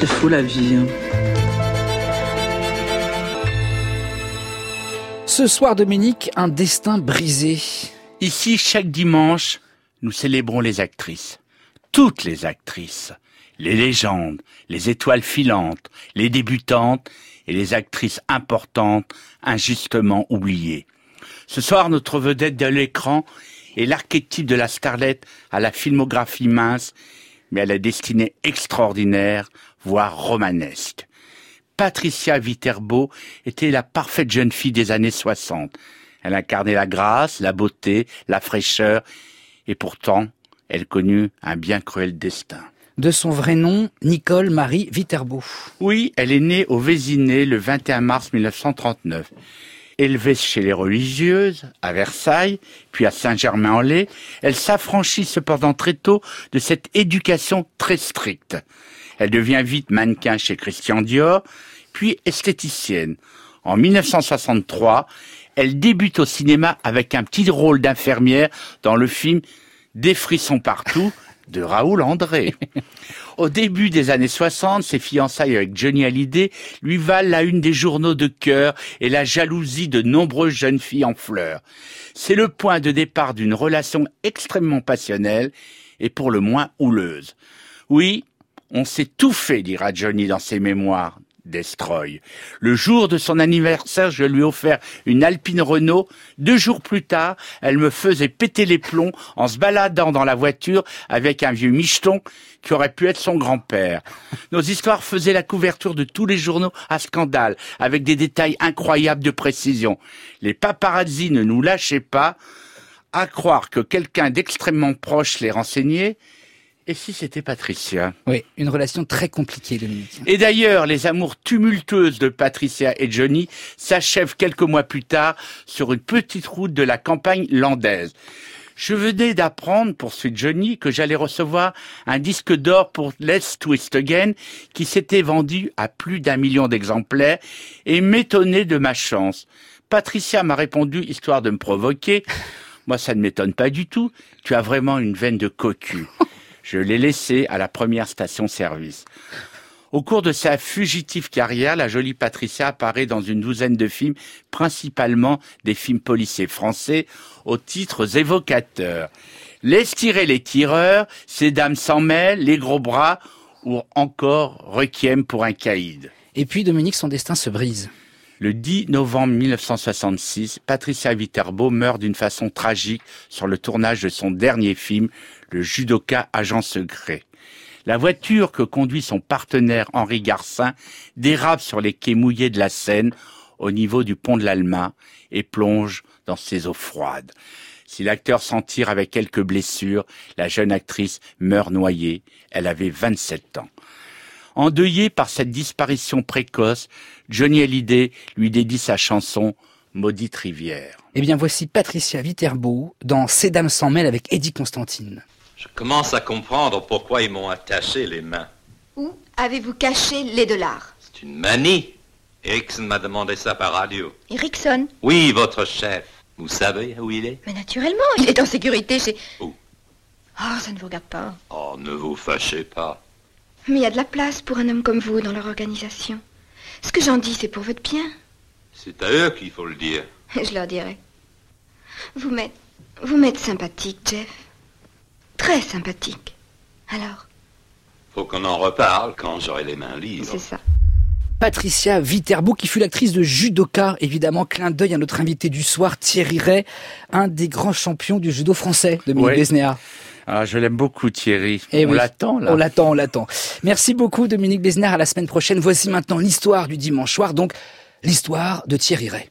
C'est fou la vie. Hein. Ce soir, Dominique, un destin brisé. Ici, chaque dimanche, nous célébrons les actrices. Toutes les actrices. Les légendes, les étoiles filantes, les débutantes et les actrices importantes injustement oubliées. Ce soir, notre vedette de l'écran est l'archétype de la starlette à la filmographie mince, mais à la destinée extraordinaire, voire romanesque. Patricia Viterbo était la parfaite jeune fille des années 60. Elle incarnait la grâce, la beauté, la fraîcheur, et pourtant, elle connut un bien cruel destin. De son vrai nom, Nicole Marie Viterbo. Oui, elle est née au Vésiné le 21 mars 1939. Élevée chez les religieuses, à Versailles, puis à Saint-Germain-en-Laye, elle s'affranchit cependant très tôt de cette éducation très stricte. Elle devient vite mannequin chez Christian Dior, puis esthéticienne. En 1963, elle débute au cinéma avec un petit rôle d'infirmière dans le film Des frissons partout de Raoul André. Au début des années 60, ses fiançailles avec Johnny Hallyday lui valent la une des journaux de cœur et la jalousie de nombreuses jeunes filles en fleurs. C'est le point de départ d'une relation extrêmement passionnelle et pour le moins houleuse. Oui, on s'est tout fait, dira Johnny dans ses mémoires. Destroy. Le jour de son anniversaire, je lui ai une Alpine Renault. Deux jours plus tard, elle me faisait péter les plombs en se baladant dans la voiture avec un vieux micheton qui aurait pu être son grand-père. Nos histoires faisaient la couverture de tous les journaux à scandale, avec des détails incroyables de précision. Les paparazzi ne nous lâchaient pas, à croire que quelqu'un d'extrêmement proche les renseignait, et si c'était Patricia Oui, une relation très compliquée, Dominique. Et d'ailleurs, les amours tumultueuses de Patricia et Johnny s'achèvent quelques mois plus tard sur une petite route de la campagne landaise. Je venais d'apprendre, poursuit Johnny, que j'allais recevoir un disque d'or pour Let's Twist Again, qui s'était vendu à plus d'un million d'exemplaires, et m'étonnait de ma chance. Patricia m'a répondu, histoire de me provoquer, moi ça ne m'étonne pas du tout, tu as vraiment une veine de cocu. Je l'ai laissé à la première station-service. Au cours de sa fugitive carrière, la jolie Patricia apparaît dans une douzaine de films, principalement des films policiers français, aux titres évocateurs. Les tirer les tireurs, Ces dames s'en mêlent, Les gros bras, ou encore Requiem pour un caïd. Et puis Dominique, son destin se brise. Le 10 novembre 1966, Patricia Viterbo meurt d'une façon tragique sur le tournage de son dernier film, Le judoka agent secret. La voiture que conduit son partenaire Henri Garcin dérape sur les quais mouillés de la Seine au niveau du pont de l'Alma et plonge dans ses eaux froides. Si l'acteur s'en tire avec quelques blessures, la jeune actrice meurt noyée. Elle avait 27 ans. Endeuillé par cette disparition précoce, Johnny Hallyday lui dédie sa chanson Maudite rivière. Eh bien voici Patricia Viterbo dans Ces dames s'en mêlent avec Eddie Constantine. Je commence à comprendre pourquoi ils m'ont attaché les mains. Où avez-vous caché les dollars? C'est une manie. Erickson m'a demandé ça par radio. Erickson Oui, votre chef. Vous savez où il est? Mais naturellement, il est en sécurité chez... Où? Oh, ça ne vous regarde pas. Oh, ne vous fâchez pas. Mais il y a de la place pour un homme comme vous dans leur organisation. Ce que j'en dis, c'est pour votre bien. C'est à eux qu'il faut le dire. Je leur dirai. Vous m'êtes... Vous m'êtes sympathique, Jeff. Très sympathique. Alors? Faut qu'on en reparle quand j'aurai les mains libres. C'est ça. Patricia Viterbo, qui fut l'actrice de Judoka, évidemment, clin d'œil à notre invité du soir, Thierry Ray, un des grands champions du judo français, de Ouais. Ah, je l'aime beaucoup, Thierry. Eh on oui. l'attend, là. On l'attend, on l'attend. Merci beaucoup, Dominique Besnéard. À la semaine prochaine. Voici maintenant l'histoire du dimanche soir, donc l'histoire de Thierry Ray.